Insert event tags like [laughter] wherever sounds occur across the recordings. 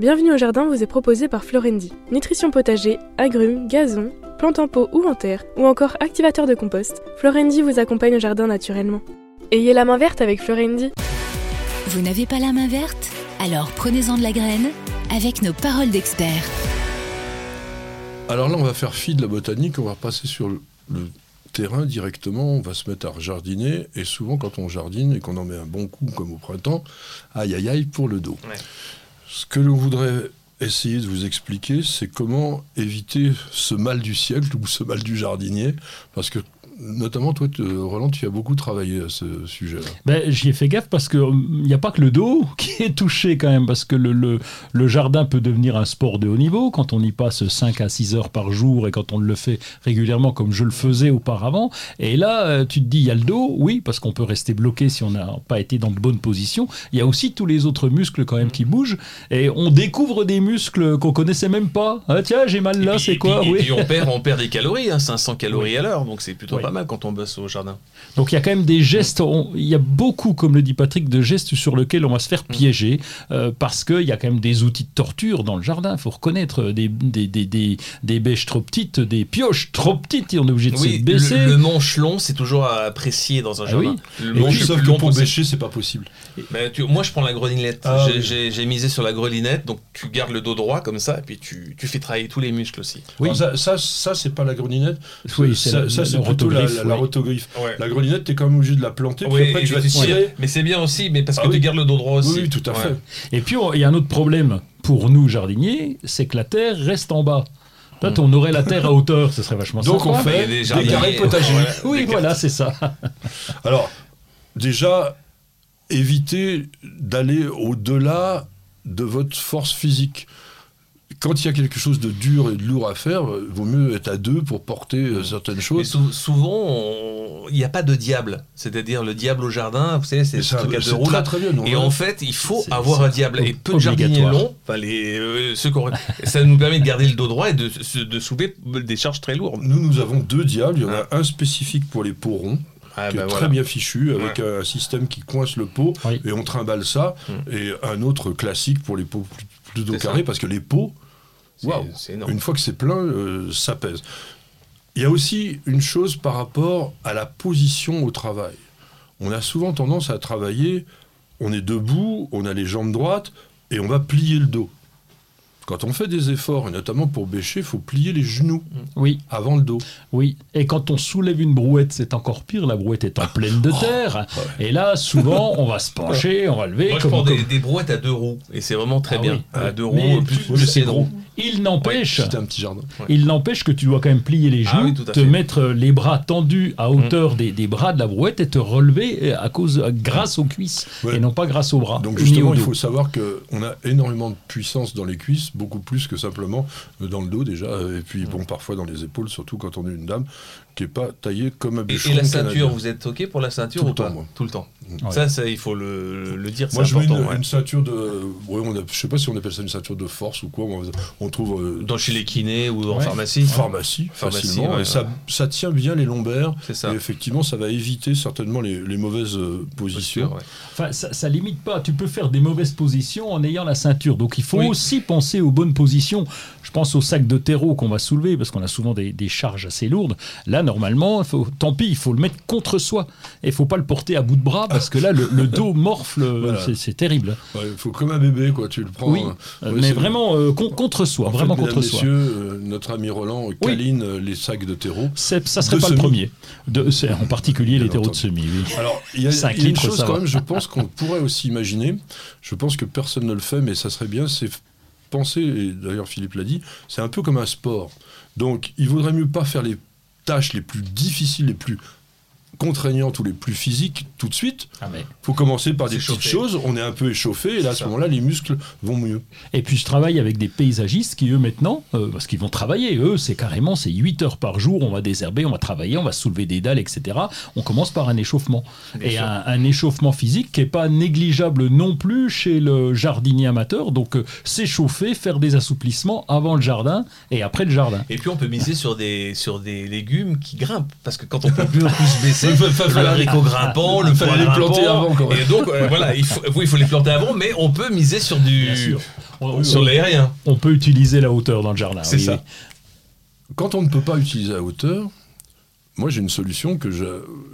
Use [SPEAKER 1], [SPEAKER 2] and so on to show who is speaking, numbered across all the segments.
[SPEAKER 1] Bienvenue au jardin vous est proposé par Florendi. Nutrition potager, agrumes, gazon, plantes en pot ou en terre, ou encore activateur de compost, Florendi vous accompagne au jardin naturellement. Ayez la main verte avec Florendi.
[SPEAKER 2] Vous n'avez pas la main verte? Alors prenez-en de la graine avec nos paroles d'experts.
[SPEAKER 3] Alors là, on va faire fi de la botanique, on va passer sur le, le terrain directement, on va se mettre à jardiner, et souvent quand on jardine et qu'on en met un bon coup comme au printemps, aïe aïe aïe pour le dos.
[SPEAKER 4] Ouais.
[SPEAKER 3] Ce que l'on voudrait essayer de vous expliquer, c'est comment éviter ce mal du siècle ou ce mal du jardinier, parce que notamment toi, Roland, tu as beaucoup travaillé à ce sujet-là.
[SPEAKER 5] Ben, J'y ai fait gaffe parce qu'il n'y a pas que le dos [laughs] qui est touché quand même, parce que le, le, le jardin peut devenir un sport de haut niveau quand on y passe 5 à 6 heures par jour et quand on le fait régulièrement comme je le faisais auparavant. Et là, euh, tu te dis, il y a le dos, oui, parce qu'on peut rester bloqué si on n'a pas été dans de bonnes positions. Il y a aussi tous les autres muscles quand même qui bougent et on découvre des muscles qu'on connaissait même pas. Ah, tiens, j'ai mal là, c'est
[SPEAKER 4] et
[SPEAKER 5] quoi
[SPEAKER 4] et
[SPEAKER 5] Oui.
[SPEAKER 4] puis on perd, [laughs] on perd des calories, hein, 500 calories
[SPEAKER 5] Oui.
[SPEAKER 4] à l'heure, donc c'est plutôt
[SPEAKER 5] Oui.
[SPEAKER 4] pas mal quand on bosse au jardin.
[SPEAKER 5] Donc il y a quand même des gestes, on- il y a beaucoup, comme le dit Patrick, de gestes sur lesquels on va se faire piéger, euh, parce qu'il y a quand même des outils de torture dans le jardin, il faut reconnaître, des, des, des, des, des bêches trop petites, des pioches trop petites, et on est obligé de
[SPEAKER 4] Oui,
[SPEAKER 5] se baisser.
[SPEAKER 4] le, le manche long, c'est toujours à apprécier dans un
[SPEAKER 5] Ah
[SPEAKER 4] jardin.
[SPEAKER 5] oui.
[SPEAKER 4] Le
[SPEAKER 5] Et
[SPEAKER 4] manche
[SPEAKER 5] puis,
[SPEAKER 3] sauf
[SPEAKER 4] plus
[SPEAKER 3] que
[SPEAKER 4] long
[SPEAKER 3] pour
[SPEAKER 4] possible.
[SPEAKER 3] bêcher, c'est pas possible.
[SPEAKER 4] Ben, tu- moi, je prends la grelinette.
[SPEAKER 3] Ah,
[SPEAKER 4] J'ai-
[SPEAKER 3] oui.
[SPEAKER 4] Misé sur la grelinette, donc tu gardes le dos droit comme ça, et puis tu, tu fais travailler tous les muscles aussi.
[SPEAKER 5] Oui.
[SPEAKER 3] Alors ça, ça, ça, c'est pas la grelinette.
[SPEAKER 5] Oui, c'est
[SPEAKER 3] ça, c'est
[SPEAKER 5] la
[SPEAKER 3] la,
[SPEAKER 5] rotogriffe,
[SPEAKER 3] la, la.
[SPEAKER 4] Ouais.
[SPEAKER 3] La grelinette, t'es quand même obligé de la planter, puis après tu vas tirer.
[SPEAKER 4] Mais c'est bien aussi, mais parce
[SPEAKER 3] Ah
[SPEAKER 4] que
[SPEAKER 3] oui.
[SPEAKER 4] tu gardes le dos droit aussi.
[SPEAKER 3] Oui, oui, tout à
[SPEAKER 4] Ouais.
[SPEAKER 3] fait.
[SPEAKER 5] Et puis on- il y a un autre problème pour nous jardiniers, c'est que la terre reste en bas. Là, on aurait la terre à hauteur, ce serait vachement
[SPEAKER 3] Donc
[SPEAKER 5] sympa.
[SPEAKER 3] on fait
[SPEAKER 4] des
[SPEAKER 3] des carrés potagers.
[SPEAKER 5] Oui, voilà, c'est ça. [laughs]
[SPEAKER 3] Alors, déjà, évitez d'aller au-delà de votre force physique. Quand il y a quelque chose de dur et de lourd à faire, euh, vaut mieux être à deux pour porter euh, certaines
[SPEAKER 4] Mais
[SPEAKER 3] choses.
[SPEAKER 4] sou- souvent, il n'y a pas de diable. C'est-à-dire le diable au jardin, vous savez, c'est
[SPEAKER 3] Et
[SPEAKER 4] ce truc à deux
[SPEAKER 3] c'est
[SPEAKER 4] roues
[SPEAKER 3] très très bien. nous,
[SPEAKER 4] Et en fait, il faut avoir un diable. Et peu de jardiniers. Enfin, les, euh, ceux qui ont- ça nous permet de garder le dos droit et de, de soulever des charges très lourdes.
[SPEAKER 3] nous, nous avons deux diables. Il y en a un spécifique pour les pots ronds,
[SPEAKER 4] Ah,
[SPEAKER 3] qui
[SPEAKER 4] bah
[SPEAKER 3] est
[SPEAKER 4] voilà.
[SPEAKER 3] très bien fichu, avec un système qui coince le pot,
[SPEAKER 5] Oui.
[SPEAKER 3] et on trimballe ça.
[SPEAKER 4] Mm.
[SPEAKER 3] Et un autre classique pour les pots plus- plutôt carrés, parce que les pots,
[SPEAKER 4] Énorme.
[SPEAKER 3] Une fois que c'est plein, euh, ça pèse. Il y a aussi une chose par rapport à la position au travail. On a souvent tendance à travailler, on est debout, on a les jambes droites et on va plier le dos. Quand on fait des efforts, et notamment pour bêcher, il faut plier les genoux
[SPEAKER 5] Oui,
[SPEAKER 3] avant le dos.
[SPEAKER 5] oui. Et quand on soulève une brouette, c'est encore pire. La brouette est en pleine de terre. Et là, souvent, on va se pencher, on va lever.
[SPEAKER 4] Moi, je
[SPEAKER 5] comme-
[SPEAKER 4] prends des,
[SPEAKER 5] comme-
[SPEAKER 4] des brouettes à deux roues et c'est vraiment très
[SPEAKER 5] Ah
[SPEAKER 4] bien.
[SPEAKER 5] oui.
[SPEAKER 4] À deux
[SPEAKER 5] Mais
[SPEAKER 4] roues, plus, plus c'est
[SPEAKER 5] gros. Il n'empêche,
[SPEAKER 3] C'était un petit jardin.
[SPEAKER 5] il n'empêche que tu dois quand même plier les
[SPEAKER 4] Ah
[SPEAKER 5] genoux,
[SPEAKER 4] oui,
[SPEAKER 5] te
[SPEAKER 4] fait.
[SPEAKER 5] mettre les bras tendus à hauteur des, des bras de la brouette et te relever à cause, grâce aux cuisses
[SPEAKER 3] Ouais.
[SPEAKER 5] et non pas grâce aux bras.
[SPEAKER 3] Donc justement, il faut savoir qu'on a énormément de puissance dans les cuisses, beaucoup plus que simplement euh, dans le dos déjà, euh, et puis bon, parfois dans les épaules, surtout quand on est une dame qui est pas taillée comme un
[SPEAKER 4] Et,
[SPEAKER 3] bûcheron
[SPEAKER 4] et la ceinture,
[SPEAKER 3] canadien.
[SPEAKER 4] vous êtes OK pour la ceinture
[SPEAKER 3] Tout le
[SPEAKER 4] ou pas
[SPEAKER 3] temps, moi.
[SPEAKER 4] Tout le temps.
[SPEAKER 5] Ouais.
[SPEAKER 4] Ça, ça, il faut le, le dire,
[SPEAKER 3] Moi, je mets
[SPEAKER 4] important.
[SPEAKER 3] une,
[SPEAKER 4] ouais.
[SPEAKER 3] une ceinture de. Ouais, on a, je sais pas si on appelle ça une ceinture de force ou quoi. On, on trouve euh,
[SPEAKER 4] Dans chez les kinés ou en pharmacie.
[SPEAKER 3] pharmacie,
[SPEAKER 4] Pharmacie,
[SPEAKER 3] facilement.
[SPEAKER 4] ouais,
[SPEAKER 3] et ça,
[SPEAKER 4] ouais.
[SPEAKER 3] ça tient bien les lombaires.
[SPEAKER 4] C'est ça.
[SPEAKER 3] Et effectivement, ça va éviter certainement les, les mauvaises euh, positions.
[SPEAKER 5] Enfin, ça, ça limite pas. Tu peux faire des mauvaises positions en ayant la ceinture. Donc il faut
[SPEAKER 4] Oui.
[SPEAKER 5] aussi penser aux bonnes positions. Je pense au sac de terreau qu'on va soulever parce qu'on a souvent des, des charges assez lourdes. Là, normalement, faut, tant pis, il faut le mettre contre soi. Et il faut pas le porter à bout de bras parce que là, le, le dos morfle.
[SPEAKER 3] Voilà.
[SPEAKER 5] C'est- terrible.
[SPEAKER 3] Ouais, Il faut comme un bébé, quoi. Tu le prends.
[SPEAKER 5] Oui,
[SPEAKER 3] euh,
[SPEAKER 5] Euh,
[SPEAKER 3] ouais,
[SPEAKER 5] mais vraiment euh, con- contre soi.
[SPEAKER 3] En
[SPEAKER 5] vraiment contre soi.
[SPEAKER 3] messieurs, euh, notre ami Roland câline euh, les sacs de terreau.
[SPEAKER 5] Ça serait
[SPEAKER 3] De
[SPEAKER 5] pas le premier. De, en particulier
[SPEAKER 3] Bien
[SPEAKER 5] les terreaux de semis. Oui.
[SPEAKER 3] Alors, il y a, y une chose quand même, je pense qu'on pourrait aussi imaginer, je pense que personne ne le fait, mais ça serait bien, c'est penser, et d'ailleurs Philippe l'a dit, c'est un peu comme un sport. Donc, il vaudrait mieux pas faire les tâches les plus difficiles, les plus contraignantes ou les plus physiques tout de suite.
[SPEAKER 5] Ah, mais-
[SPEAKER 3] faut commencer par des petites choses, on est un peu échauffé, et là, à ce moment-là, les muscles vont mieux.
[SPEAKER 5] Et puis je travaille avec des paysagistes qui, eux, maintenant, euh, parce qu'ils vont travailler, eux, c'est carrément, c'est 8 heures par jour, on va désherber, on va travailler, on va soulever des dalles, etc. On commence par un échauffement.
[SPEAKER 4] Bien
[SPEAKER 5] et un, un échauffement physique qui n'est pas négligeable non plus chez le jardinier amateur. Donc euh, s'échauffer, faire des assouplissements avant le jardin et après le jardin.
[SPEAKER 4] Et puis on peut miser sur des, sur des légumes qui grimpent. Parce que quand on peut plus, plus se baisser,
[SPEAKER 3] Il
[SPEAKER 4] le haricot grimpant, le
[SPEAKER 3] fallait les planter
[SPEAKER 4] grimpant.
[SPEAKER 3] avant, quand même.
[SPEAKER 4] Et donc, euh, voilà, il faut, oui, il faut les planter avant, mais on peut miser sur du.
[SPEAKER 5] On,
[SPEAKER 4] Sur l'aérien.
[SPEAKER 5] on peut utiliser la hauteur dans le jardin.
[SPEAKER 4] C'est
[SPEAKER 5] oui,
[SPEAKER 4] ça.
[SPEAKER 5] oui.
[SPEAKER 3] Quand on ne peut pas utiliser à hauteur, moi j'ai une solution que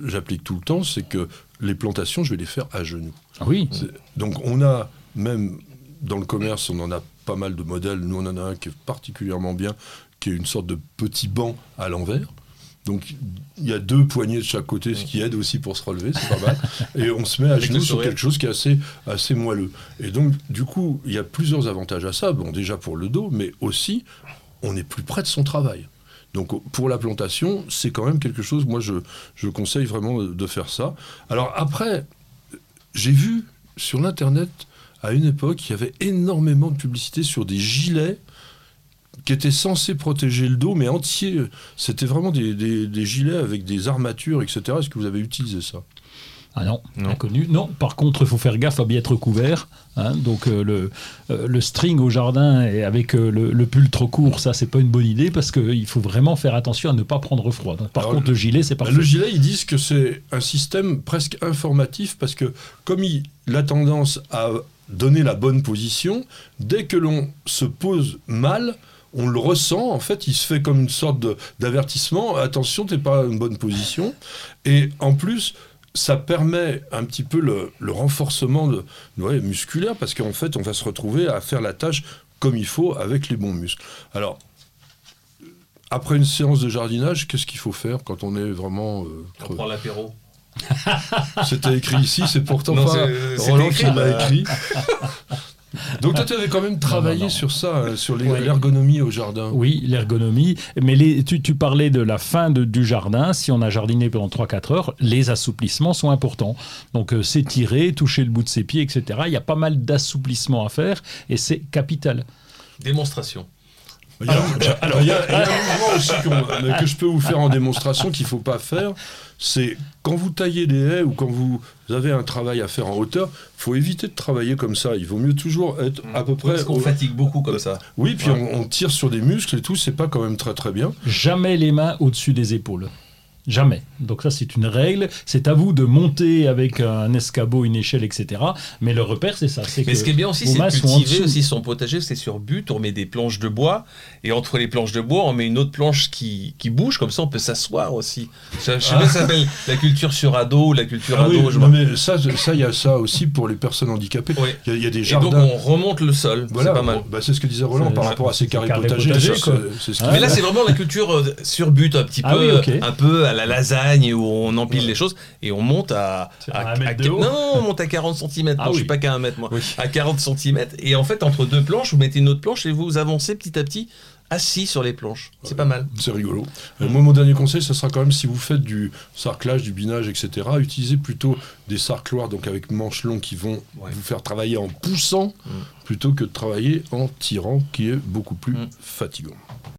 [SPEAKER 3] j'applique tout le temps, c'est que les plantations, je vais les faire à genoux.
[SPEAKER 5] Ah oui.
[SPEAKER 3] Donc on a même dans le commerce, on en a pas mal de modèles. Nous on en a un qui est particulièrement bien, qui est une sorte de petit banc à l'envers. Donc il y a deux poignées de chaque côté, ce qui aide aussi pour se relever, c'est pas mal. [laughs] Et on se met à genoux sur quelque chose qui est assez, assez moelleux. Et donc du coup, il y a plusieurs avantages à ça. Bon, déjà pour le dos, mais aussi on est plus près de son travail. Donc pour la plantation, c'est quand même quelque chose, moi je, je conseille vraiment de, de faire ça. Alors après, j'ai vu sur l'Internet, à une époque, il y avait énormément de publicité sur des gilets qui étaient censés protéger le dos, mais entiers. C'était vraiment des, des- des gilets avec des armatures, etc. Est-ce que vous avez utilisé ça?
[SPEAKER 5] Ah non,
[SPEAKER 4] Non.
[SPEAKER 5] inconnu. Non, par contre, il faut faire gaffe à bien être couvert. hein. donc euh, le, euh, le string au jardin et avec euh, le, le pull trop court, ça, c'est pas une bonne idée parce qu'il faut vraiment faire attention à ne pas prendre froid. Donc, par
[SPEAKER 3] Alors,
[SPEAKER 5] contre, le gilet, c'est
[SPEAKER 3] Bah,
[SPEAKER 5] parfait.
[SPEAKER 3] Le gilet, ils disent que c'est un système presque informatif parce que comme il a tendance à donner la bonne position, dès que l'on se pose mal, on le ressent, en fait, il se fait comme une sorte d'avertissement, attention, t'es pas une bonne position. Et en plus, ça permet un petit peu le, le renforcement de, ouais, musculaire parce qu'en fait, on va se retrouver à faire la tâche comme il faut avec les bons muscles. Alors, après une séance de jardinage, qu'est-ce qu'il faut faire quand on est vraiment euh,
[SPEAKER 4] On prend l'apéro.
[SPEAKER 3] C'était écrit ici, c'est pourtant
[SPEAKER 4] Non,
[SPEAKER 3] pas
[SPEAKER 4] c'était
[SPEAKER 3] Roland
[SPEAKER 4] écrit,
[SPEAKER 3] qui l'a
[SPEAKER 4] bah.
[SPEAKER 3] écrit. [laughs] Donc toi, tu avais quand même travaillé
[SPEAKER 5] non, non.
[SPEAKER 3] sur ça, euh, sur
[SPEAKER 5] Oui.
[SPEAKER 3] l'ergonomie au jardin.
[SPEAKER 5] Oui, l'ergonomie. Mais les, tu, tu parlais de la fin de- du jardin. Si on a jardiné pendant 3-4 heures, les assouplissements sont importants. Donc euh, s'étirer, toucher le bout de ses pieds, etc. Il y a pas mal d'assouplissement à faire et c'est capital.
[SPEAKER 4] Démonstration.
[SPEAKER 3] Il y a, alors, il y a- il y a un mouvement aussi que je peux vous faire en démonstration qu'il ne faut pas faire. C'est quand vous taillez des haies ou quand vous avez un travail à faire en hauteur, faut éviter de travailler comme ça. Il vaut mieux toujours être à peu près.
[SPEAKER 4] Parce qu'on
[SPEAKER 3] au-
[SPEAKER 4] fatigue beaucoup comme ça.
[SPEAKER 3] Oui, puis
[SPEAKER 4] Ouais.
[SPEAKER 3] on, on tire sur des muscles et tout, c'est pas quand même très très bien.
[SPEAKER 5] Jamais les mains au-dessus des épaules. Jamais. Donc ça, c'est une règle. C'est à vous de monter avec un escabeau, une échelle, etc. Mais le repère, c'est ça. C'est
[SPEAKER 4] Mais
[SPEAKER 5] que
[SPEAKER 4] ce qui est bien aussi, c'est de cultiver aussi son potager, c'est sur but, on met des planches de bois, et entre les planches de bois, on met une autre planche qui, qui bouge, comme ça on peut s'asseoir aussi. Je, je sais pas si ça s'appelle la culture sur ado ou la culture
[SPEAKER 3] Ah oui,
[SPEAKER 4] ado. je
[SPEAKER 3] non, mais ça, ça, il y a ça aussi pour les personnes handicapées.
[SPEAKER 4] Oui.
[SPEAKER 3] Il y, a- il y a des
[SPEAKER 4] Et
[SPEAKER 3] jardins.
[SPEAKER 4] donc on remonte le sol,
[SPEAKER 3] Voilà,
[SPEAKER 4] c'est pas mal.
[SPEAKER 3] bah, c'est ce que disait Roland par rapport à ses carrés potagers. ce
[SPEAKER 5] Ah,
[SPEAKER 4] Mais là, c'est vraiment la culture euh, sur but, un petit peu,
[SPEAKER 5] Ah oui, ok.
[SPEAKER 4] un peu à la lasagne où on empile les choses et on monte à, à-
[SPEAKER 5] à
[SPEAKER 4] non, on monte à 40 cm.
[SPEAKER 5] Ah
[SPEAKER 4] je
[SPEAKER 5] oui.
[SPEAKER 4] suis pas qu'à un mètre moi,
[SPEAKER 5] Oui.
[SPEAKER 4] à 40 cm. Et en fait, entre deux planches, vous mettez une autre planche et vous avancez petit à petit assis sur les planches. C'est pas mal.
[SPEAKER 3] C'est rigolo. Euh, moi, mon dernier conseil, ce sera quand même si vous faites du sarclage, du binage, etc., utilisez plutôt des sarcloirs, donc avec manches longues qui vont
[SPEAKER 4] Ouais.
[SPEAKER 3] vous faire travailler en poussant,
[SPEAKER 4] Mm.
[SPEAKER 3] plutôt que de travailler en tirant, qui est beaucoup plus
[SPEAKER 4] Mm.
[SPEAKER 3] fatigant.